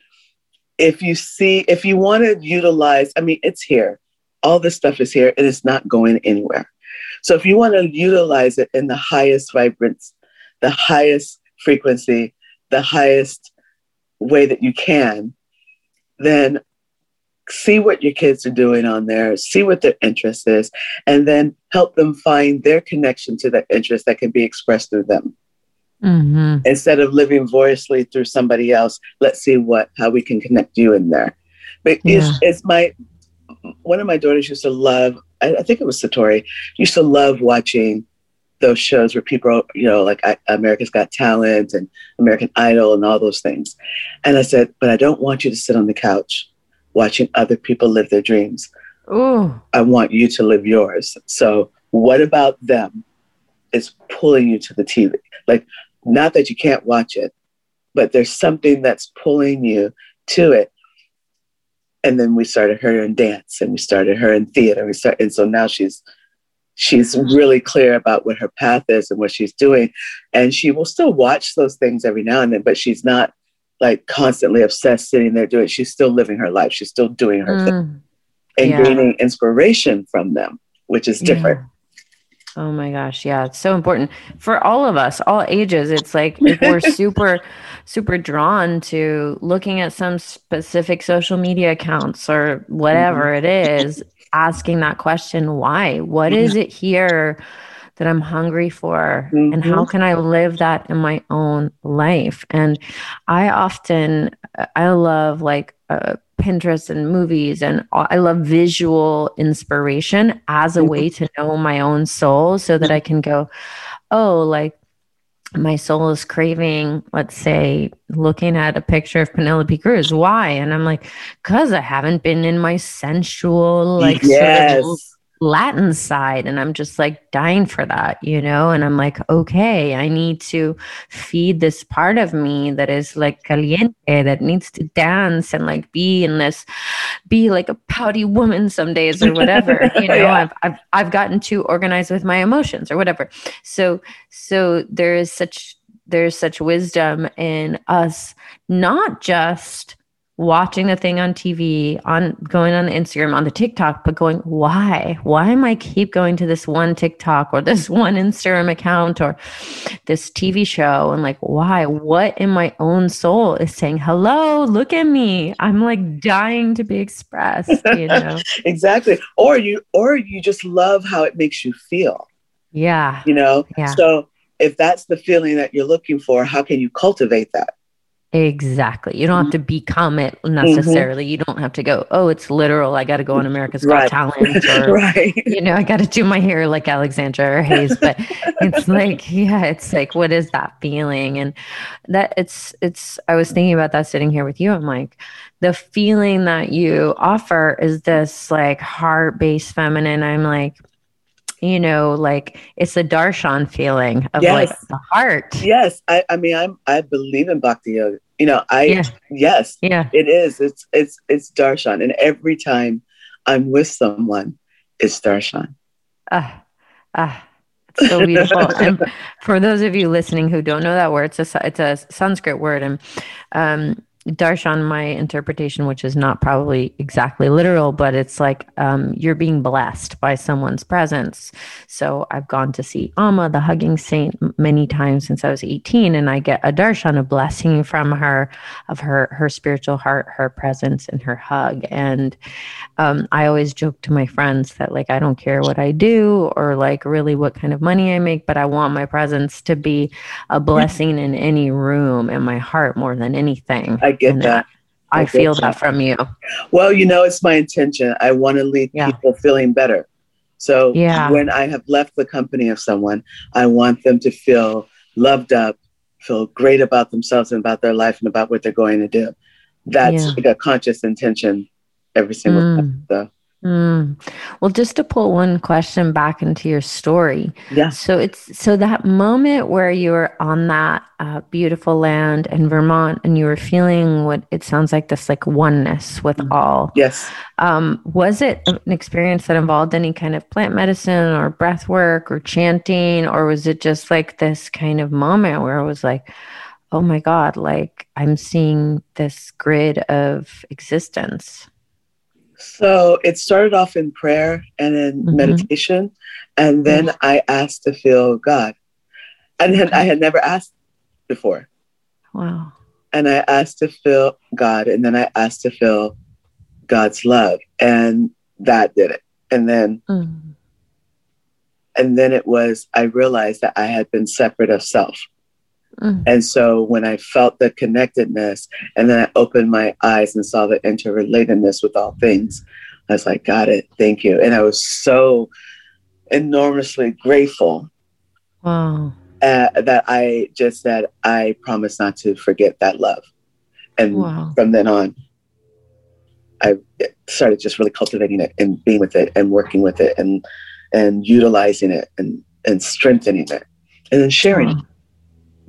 B: if you see, if you want to utilize, I mean, it's here. All this stuff is here. It is not going anywhere. So if you want to utilize it in the highest vibrance, the highest frequency, the highest way that you can, then see what your kids are doing on there, see what their interest is, and then help them find their connection to that interest that can be expressed through them. Mm-hmm. Instead of living voicelessly through somebody else, let's see what how we can connect you in there. But yeah. it's, it's my one of my daughters used to love. I, I think it was Satori. Used to love watching those shows where people, you know, like America's Got Talent and American Idol and all those things. And I said, but I don't want you to sit on the couch watching other people live their dreams. Ooh. I want you to live yours. So, what about them is pulling you to the TV? Like, not that you can't watch it, but there's something that's pulling you to it. And then we started her in dance and we started her in theater. We start, and so now she's she's really clear about what her path is and what she's doing. And she will still watch those things every now and then, but she's not like constantly obsessed sitting there doing she's still living her life she's still doing her mm. thing and yeah. gaining inspiration from them which is different
A: yeah. Oh my gosh yeah it's so important for all of us all ages it's like if we're super super drawn to looking at some specific social media accounts or whatever mm-hmm. it is asking that question why What mm-hmm. is it here that I'm hungry for mm-hmm. and how mm-hmm. can I live that in my own life and I often I love like uh, Pinterest and movies and I love visual inspiration as a mm-hmm. way to know my own soul so that I can go oh like my soul is craving, let's say, looking at a picture of Penelope Cruz. Why? And I'm like, because I haven't been in my sensual, like, yes. sort of Latin side. And I'm just like dying for that, you know? And I'm like, okay, I need to feed this part of me that is like caliente, that needs to dance and like be in this, be like a pouty woman some days or whatever. you know, yeah. I've, I've, I've gotten too organized with my emotions or whatever. So, so there is such, there's such wisdom in us not just watching the thing on TV, on going on Instagram, on the TikTok, but going, why? Why am I keep going to this one TikTok or this one Instagram account or this TV show? And like, why? What in my own soul is saying, hello, look at me. I'm like dying to be expressed, you know?
B: exactly. Or you or you just love how it makes you feel.
A: Yeah.
B: You know? Yeah. So if that's the feeling that you're looking for, how can you cultivate that?
A: Exactly. You don't have to become it necessarily. Mm-hmm. You don't have to go, oh, it's literal. I got to go on America's Got right. Talent. Or, right. you know, I got to do my hair like Alexandra or Hayes. But it's like, yeah, it's like, what is that feeling? And that it's, it's, I was thinking about that sitting here with you. I'm like, the feeling that you offer is this like heart based feminine. I'm like, you know, like it's a darshan feeling of yes. like the heart.
B: Yes. I, I mean, I'm, I believe in bhakti yoga. You know, I, yeah. yes, yeah, it is. It's, it's, it's darshan. And every time I'm with someone, it's darshan.
A: Ah, ah, it's so beautiful. and for those of you listening who don't know that word, it's a, it's a Sanskrit word. And, um, darshan my interpretation which is not probably exactly literal but it's like um, you're being blessed by someone's presence. So i've gone to see amma the hugging saint many times since i was 18 and i get a darshan a blessing from her of her her spiritual heart her presence and her hug. And um, i always joke to my friends that like i don't care what i do or like really what kind of money i make but i want my presence to be a blessing in any room in my heart more than anything.
B: I get and that.
A: I, I feel that. that from you.
B: Well, you know, it's my intention. I want to leave yeah. people feeling better. So yeah. when I have left the company of someone, I want them to feel loved up, feel great about themselves and about their life and about what they're going to do. That's yeah. like a conscious intention every single mm. time. So.
A: Mm. Well, just to pull one question back into your story.
B: Yeah.
A: So it's so that moment where you were on that uh, beautiful land in Vermont and you were feeling what it sounds like this like oneness with mm. all.
B: Yes.
A: Um, was it an experience that involved any kind of plant medicine or breath work or chanting, or was it just like this kind of moment where it was like, oh my God, like I'm seeing this grid of existence?
B: So it started off in prayer and in mm-hmm. meditation. And then mm-hmm. I asked to feel God. And then I had never asked before.
A: Wow.
B: And I asked to feel God. And then I asked to feel God's love. And that did it. And then mm. and then it was I realized that I had been separate of self. Mm. And so when I felt the connectedness and then I opened my eyes and saw the interrelatedness with all things, I was like, got it. Thank you. And I was so enormously grateful.
A: Wow.
B: Uh, that I just said, I promise not to forget that love. And wow. from then on, I started just really cultivating it and being with it and working with it and and utilizing it and and strengthening it and then sharing wow. it.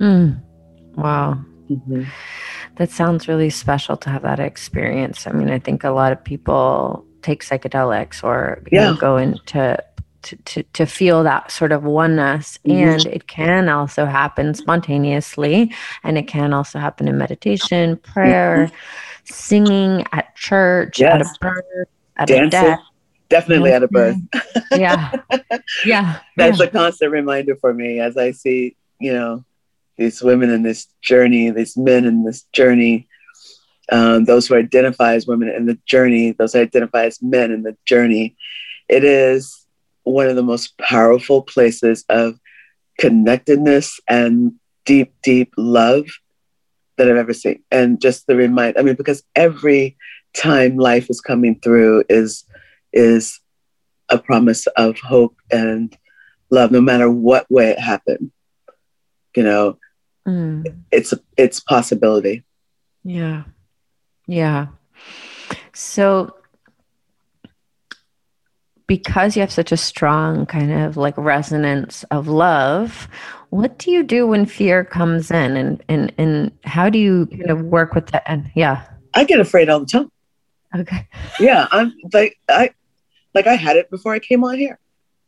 A: Mm. Wow. Mm-hmm. That sounds really special to have that experience. I mean, I think a lot of people take psychedelics or yeah. know, go into to, to, to feel that sort of oneness. Mm-hmm. And it can also happen spontaneously. And it can also happen in meditation, prayer, mm-hmm. singing at church, yes. at a birth, at Dancing. a death.
B: Definitely at a birth.
A: yeah. Yeah.
B: That's
A: yeah.
B: a constant reminder for me as I see, you know, these women in this journey, these men in this journey, um, those who identify as women in the journey, those who identify as men in the journey. It is one of the most powerful places of connectedness and deep, deep love that I've ever seen. And just the remind, I mean, because every time life is coming through is is a promise of hope and love, no matter what way it happened. You know, mm. it's it's possibility.
A: Yeah, yeah. So because you have such a strong kind of like resonance of love, what do you do when fear comes in and and and how do you kind of work with that and yeah.
B: I get afraid all the time.
A: Okay.
B: Yeah, I'm like I like I had it before I came on here.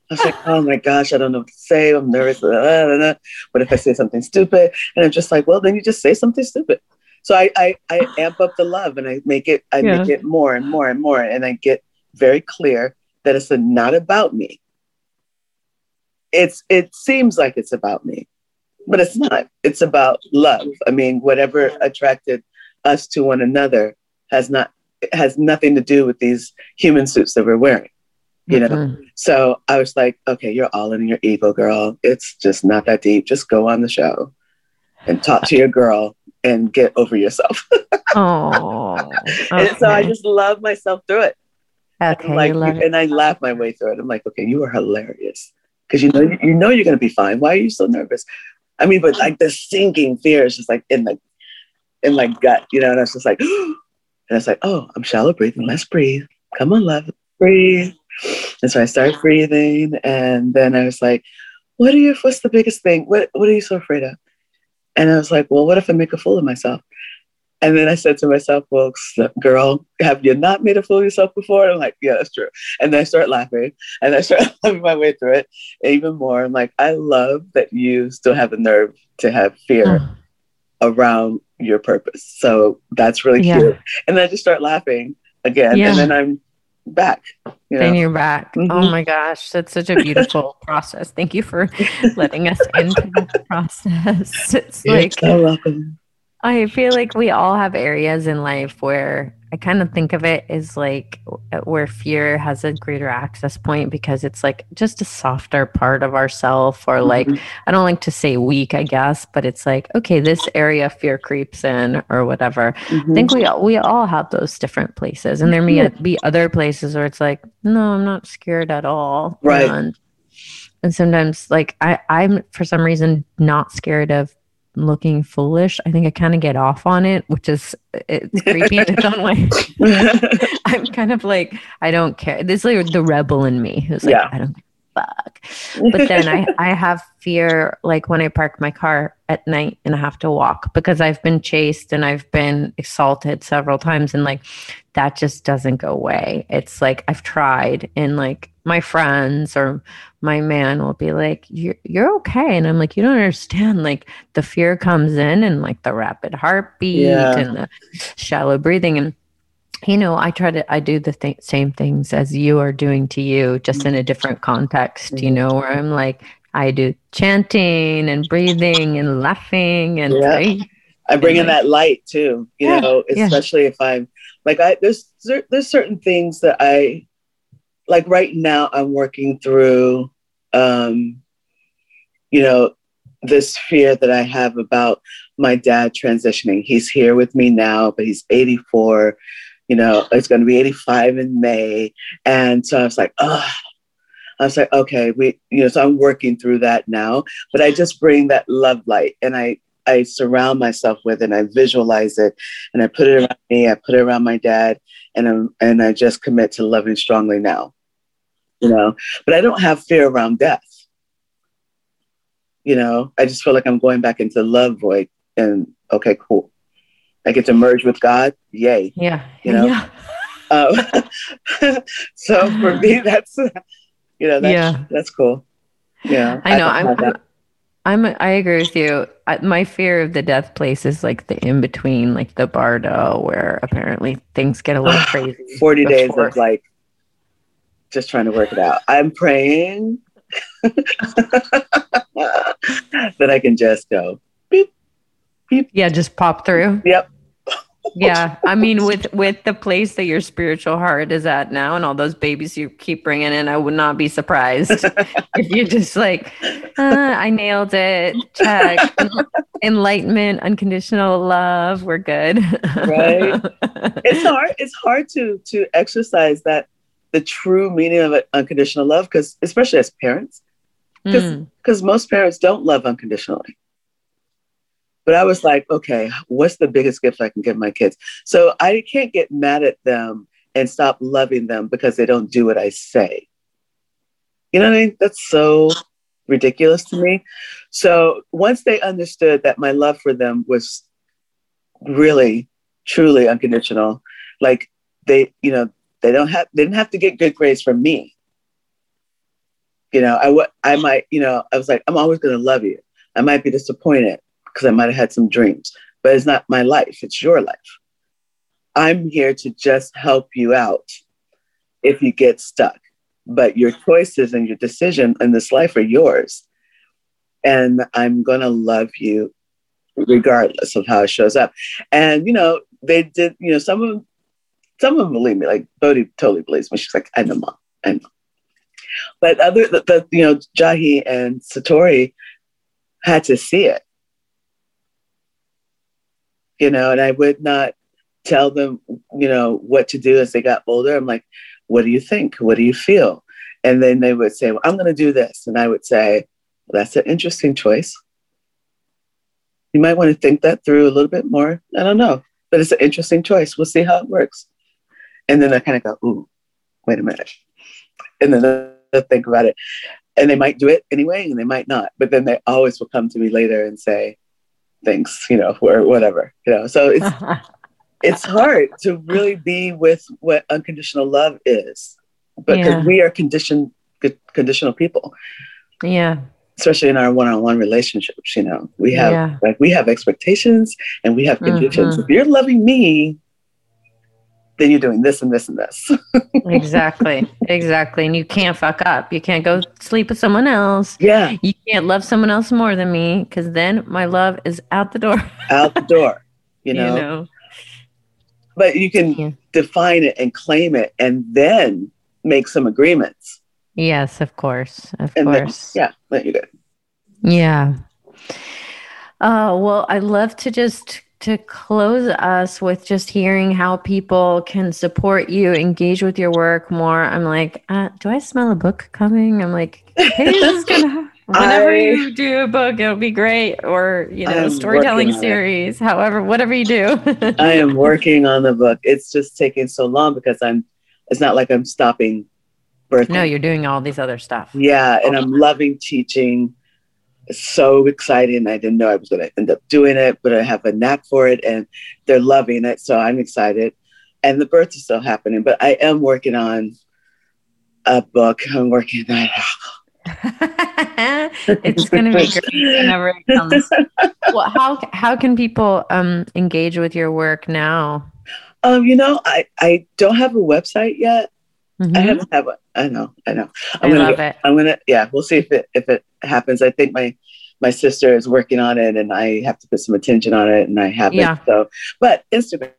B: I was like, oh my gosh, I don't know what to say. I'm nervous. Blah, blah, blah. What if I say something stupid? And I'm just like, well, then you just say something stupid. So I, I, I amp up the love and I make it, I yeah. make it more and more and more. And I get very clear that it's not about me. It's, it seems like it's about me, but it's not. It's about love. I mean, whatever attracted us to one another has not, has nothing to do with these human suits that we're wearing you know? Mm-hmm. so i was like okay you're all in your ego girl. It's just not that deep. Just go on the show and talk to your girl and get over yourself.
A: Oh
B: okay. and so i just love myself through it.
A: Okay
B: like and i laugh my way through it. I'm like okay you are hilarious. Because you know you know you're going to be fine. Why are you so nervous? I mean but like the sinking fear is just like in the in my gut you know? And i was just like and i was like oh i'm shallow breathing. Let's breathe. Come on love. Breathe and so I started breathing, and then I was like, "What are you? What's the biggest thing? What What are you so afraid of?" And I was like, "Well, what if I make a fool of myself?" And then I said to myself, "Well, girl, have you not made a fool of yourself before?" And I'm like, "Yeah, that's true." And then I start laughing, and I start laughing my way through it even more. I'm like, "I love that you still have the nerve to have fear." around your purpose. So that's really
A: Yeah.
B: cute. And then I just start laughing again,
A: Yeah.
B: and then I'm back. You
A: Then you're back. Oh
B: Mhm.
A: my gosh, that's such a beautiful process. Thank you for letting us into the process. It's
B: You're
A: like
B: so welcome.
A: I feel like we all have areas in life where I kind of think of it as like where fear has a greater access point because it's like just a softer part of ourself or like
B: Mhm.
A: I don't like to say weak, I guess, but it's like okay, this area fear creeps in or whatever. I
B: Mhm.
A: think we we all have those different places, and there may be other places where it's like, no, I'm not scared at all,
B: Right.
A: And, and sometimes, like I, I'm for some reason not scared of looking foolish. I think I kind of get off on it, which is it's creepy in its own way. I'm kind of like I don't care. This is like the rebel in me who's like
B: Yeah.
A: I don't fuck. But then I I have fear like when I park my car at night and I have to walk because I've been chased and I've been assaulted several times and like that just doesn't go away. It's like I've tried and like my friends or my man will be like you're you're okay and I'm like you don't understand like the fear comes in and like the rapid heartbeat
B: Yeah.
A: and the shallow breathing and you know i try to i do the th- same things as you are doing to you just in a different context you know where i'm like i do chanting and breathing and laughing and
B: Yeah.
A: right?
B: I bring in that light too, you
A: Yeah,
B: know,
A: yeah.
B: especially if I'm like I there's there's certain things that I like right now I'm working through um you know this fear that I have about my dad transitioning. He's here with me now, but he's 84. You know, it's going to be 85 in May. And so I was like, oh, I was like, okay, we, you know, so I'm working through that now, but I just bring that love light and I, I surround myself with it and I visualize it and I put it around me, I put it around my dad and I'm, and I just commit to loving strongly now, you know, but I don't have fear around death. You know, I just feel like I'm going back into love void and okay, cool. I get to merge with God. Yay.
A: yeah
B: You know?
A: yeah
B: Um, so for me, that's, you know, that's,
A: Yeah.
B: that's cool. Yeah.
A: i know i'm. I'm, I'm i agree with you I, my fear of the death place is like the in between like the bardo where apparently things get a little crazy
B: 40 days of like just trying to work it out. I'm praying that I can just go. Beep.
A: yeah just pop through
B: Yep.
A: yeah i mean with with the place that your spiritual heart is at now and all those babies you keep bringing in i would not be surprised if you just like uh, i nailed it check enlightenment unconditional love we're good
B: Right. It's hard. It's hard to to exercise that the true meaning of unconditional love because especially as parents
A: Mm,
B: because most parents don't love unconditionally. But I was like, okay, what's the biggest gift I can give my kids? So I can't get mad at them and stop loving them because they don't do what I say. You know what I mean? That's so ridiculous to me. So once they understood that my love for them was really, truly unconditional, like they, you know, they don't have, they didn't have to get good grades from me you know, I I might, you know, I was like, I'm always going to love you. I might be disappointed because I might have had some dreams, but it's not my life. It's your life. I'm here to just help you out if you get stuck. But your choices and your decision in this life are yours. And I'm going to love you regardless of how it shows up. And, you know, they did, you know, some of them, some of them believe me, like Bodhi totally believes me. She's like, I know, mom, I know. But other, the, the, you know, Jahi and Satori had to see it, you know, and I would not tell them, you know, what to do as they got older. I'm like, what do you think? What do you feel? And then they would say, well, I'm going to do this. And I would say, well, that's an interesting choice. You might want to think that through a little bit more. I don't know, but it's an interesting choice. We'll see how it works. And then I kind of go, ooh, wait a minute. And then they'll think about it. And they might do it anyway, and they might not. But then they always will come to me later and say, thanks, you know, or whatever, you know. So it's it's hard to really be with what unconditional love is because
A: Yeah.
B: we are conditioned conditional people
A: yeah
B: especially in our one-on-one relationships, you know, we have
A: Yeah.
B: like we have expectations and we have conditions.
A: Mhm.
B: If you're loving me, then you're doing this and this and this.
A: exactly. Exactly. And you can't fuck up. You can't go sleep with someone else.
B: yeah,
A: You can't love someone else more than me because then my love is out the door.
B: out the door. You know, but you can
A: Yeah.
B: define it and claim it and then make some agreements.
A: Yes, of course. Of
B: And then,
A: course.
B: yeah, then good.
A: Yeah. Uh, well, I'd love to just to close us with just hearing how people can support you, engage with your work more. I'm like, uh, do I smell a book coming? I'm like, hey, this is gonna. Whenever
B: I-
A: you do a book, it'll be great, or you know, storytelling
B: on it.
A: series. However, whatever you do.
B: I am working on the book. It's just taking so long because I'm. It's not like I'm stopping
A: no, you're doing all these other stuff.
B: Yeah, and I'm loving teaching. So exciting. I didn't know I was going to end up doing it, but I have a knack for it, and they're loving it. So I'm excited. And the birth is still happening, but I am working on a book. I'm working on.
A: it's going to be great whenever it comes. well, how how can people um engage with your work now?
B: Um, you know, I I don't have a website yet. I
A: Mhm.
B: haven't have a. I know. I know.
A: I
B: I'm gonna
A: love
B: go-
A: it.
B: I'm gonna yeah, we'll see if it if it happens. I think my my sister is working on it and I have to put some attention on it and I haven't.
A: Yeah.
B: So but Instagram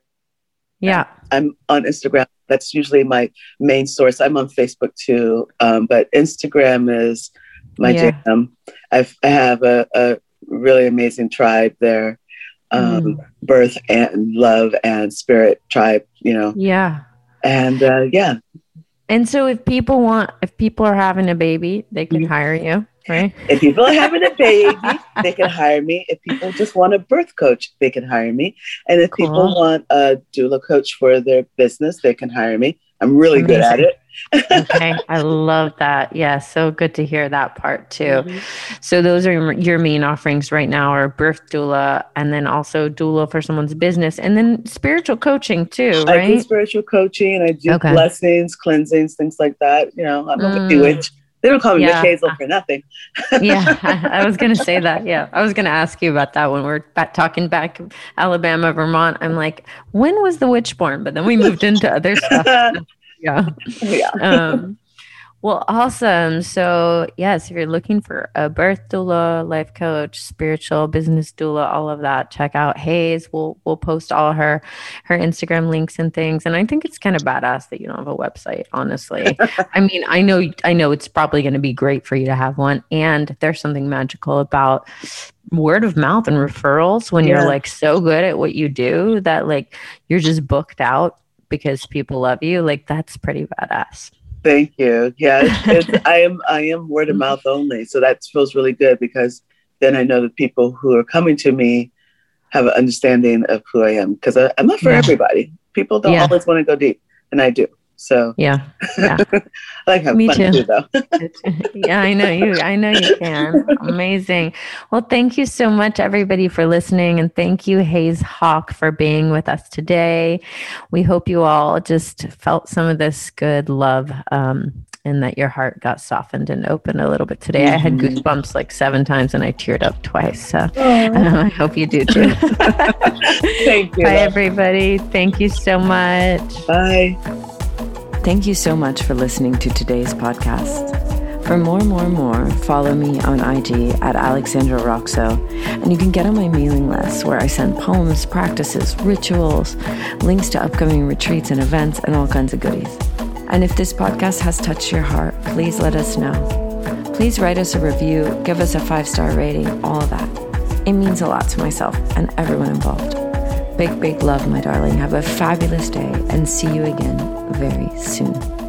A: Yeah.
B: I'm on Instagram. That's usually my main source. I'm on Facebook too. Um, but Instagram is my
A: Yeah.
B: jam. I've, I have a, a really amazing tribe there. Um,
A: Mm.
B: birth and love and spirit tribe, you know.
A: Yeah.
B: And uh, yeah,
A: And so if people want if people are having a baby, they can
B: Mhm.
A: hire you, right?
B: If people are having a baby, they can hire me. If people just want a birth coach, they can hire me. And if people want a doula coach for their business, they can hire me. I'm really good at it.
A: Okay. I love that. Yeah, so good to hear that part too.
B: Mhm.
A: So those are your main offerings right now are birth doula and then also doula for someone's business and then spiritual coaching too, right?
B: I do spiritual coaching. I do
A: Okay.
B: blessings, cleansings, things like that. You know, I'm a
A: Mm.
B: witchy witch. They don't call me
A: Yeah.
B: Hazel for nothing.
A: yeah, I, I was going to say that. Yeah, I was going to ask you about that when we are back, talking back Alabama, Vermont. I'm like, when was the witch born? But then we moved into other stuff. Yeah.
B: yeah.
A: Um, well, awesome. So, yes, if you're looking for a birth doula, life coach, spiritual business doula, all of that, check out Hayes. We'll we'll post all her her Instagram links and things. And I think it's kind of badass that you don't have a website. Honestly, I mean, I know I know it's probably going to be great for you to have one. And there's something magical about word of mouth and referrals when
B: Yeah.
A: you're like so good at what you do that like you're just booked out because people love you. Like that's pretty badass.
B: Thank you. Yeah, it's, it's, I am. I am word of mouth only, so that feels really good because then I know the people who are coming to me have an understanding of who I am because I'm not for
A: Yeah.
B: everybody. People don't
A: Yeah.
B: always want to go deep, and I do. So
A: Yeah. Yeah.
B: I like have
A: Me
B: fun
A: too.
B: too, though.
A: yeah, I know you. I know you can. Amazing. Well, thank you so much, everybody, for listening. And thank you, Hayes Hawk, for being with us today. We hope you all just felt some of this good love um, and that your heart got softened and opened a little bit today. I had
B: Mhm.
A: goosebumps like seven times and I teared up twice. So I hope you do too.
B: Thank you.
A: Bye, everybody. Thank you so much.
B: Bye.
A: Thank you so much for listening to today's podcast. For more, more, more, follow me on IG at Alexandra Roxo, and you can get on my mailing list where I send poems, practices, rituals, links to upcoming retreats and events, and all kinds of goodies. And if this podcast has touched your heart, please let us know. Please write us a review, give us a five star rating, all of that. It means a lot to myself and everyone involved. Big, big love, my darling. Have a fabulous day and see you again very soon.